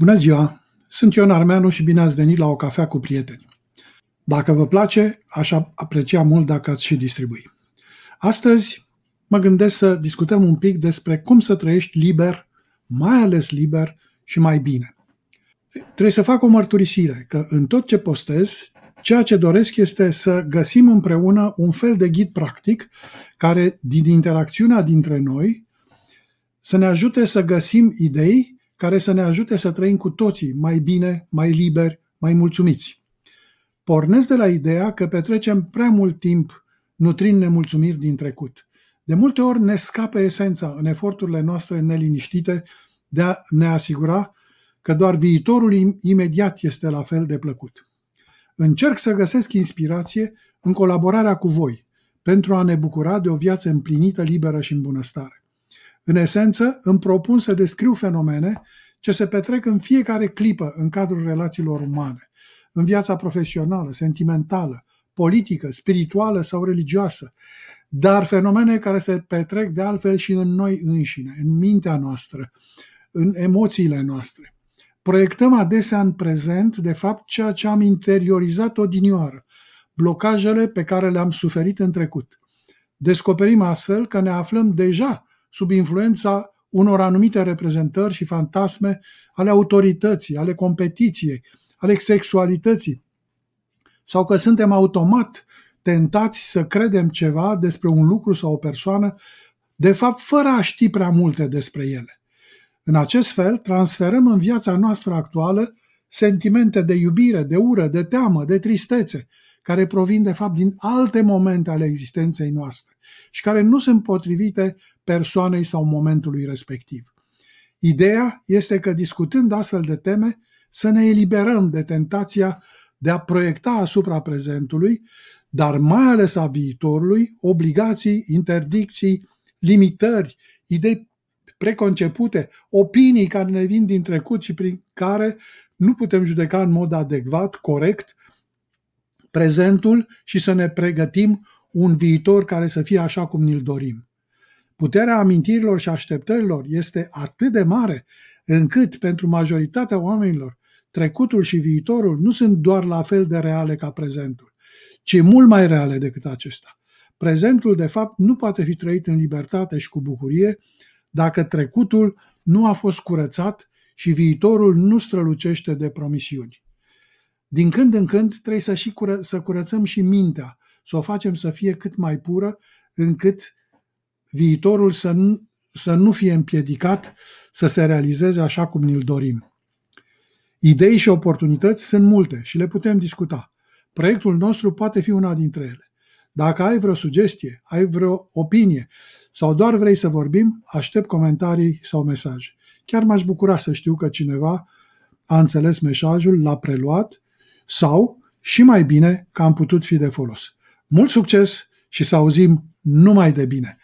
Bună ziua! Sunt Ion Armeanu și bine ați venit la o cafea cu prieteni. Dacă vă place, aș aprecia mult dacă ați și distribui. Astăzi mă gândesc să discutăm un pic despre cum să trăiești liber, mai ales liber și mai bine. Trebuie să fac o mărturisire că în tot ce postez, ceea ce doresc este să găsim împreună un fel de ghid practic care, din interacțiunea dintre noi, să ne ajute să găsim idei care să ne ajute să trăim cu toții mai bine, mai liberi, mai mulțumiți. Pornesc de la ideea că petrecem prea mult timp nutrind nemulțumiri din trecut. De multe ori ne scapă esența în eforturile noastre neliniștite de a ne asigura că doar viitorul imediat este la fel de plăcut. Încerc să găsesc inspirație în colaborarea cu voi pentru a ne bucura de o viață împlinită, liberă și în bunăstare. În esență, îmi propun să descriu fenomene ce se petrec în fiecare clipă în cadrul relațiilor umane, în viața profesională, sentimentală, politică, spirituală sau religioasă, dar fenomene care se petrec de altfel și în noi înșine, în mintea noastră, în emoțiile noastre. Proiectăm adesea în prezent, de fapt, ceea ce am interiorizat odinioară, blocajele pe care le-am suferit în trecut. Descoperim astfel că ne aflăm deja sub influența unor anumite reprezentări și fantasme ale autorității, ale competiției, ale sexualității, sau că suntem automat tentați să credem ceva despre un lucru sau o persoană, de fapt fără a ști prea multe despre ele. În acest fel, transferăm în viața noastră actuală sentimente de iubire, de ură, de teamă, de tristețe, care provin de fapt din alte momente ale existenței noastre și care nu sunt potrivite persoanei sau momentului respectiv. Ideea este că discutând astfel de teme, să ne eliberăm de tentația de a proiecta asupra prezentului, dar mai ales a viitorului, obligații, interdicții, limitări, idei preconcepute, opinii care ne vin din trecut și prin care nu putem judeca în mod adecvat, corect, prezentul și să ne pregătim un viitor care să fie așa cum ni-l dorim. Puterea amintirilor și așteptărilor este atât de mare încât pentru majoritatea oamenilor trecutul și viitorul nu sunt doar la fel de reale ca prezentul, ci mult mai reale decât acesta. Prezentul, de fapt, nu poate fi trăit în libertate și cu bucurie dacă trecutul nu a fost curățat și viitorul nu strălucește de promisiuni. Din când în când trebuie să, și cură, să curățăm și mintea, să o facem să fie cât mai pură, încât viitorul să nu, să nu fie împiedicat să se realizeze așa cum ni-l dorim. Idei și oportunități sunt multe și le putem discuta. Proiectul nostru poate fi una dintre ele. Dacă ai vreo sugestie, ai vreo opinie sau doar vrei să vorbim, aștept comentarii sau mesaje. Chiar m-aș bucura să știu că cineva a înțeles mesajul, l-a preluat sau, și mai bine, că am putut fi de folos. Mult succes și să auzim numai de bine!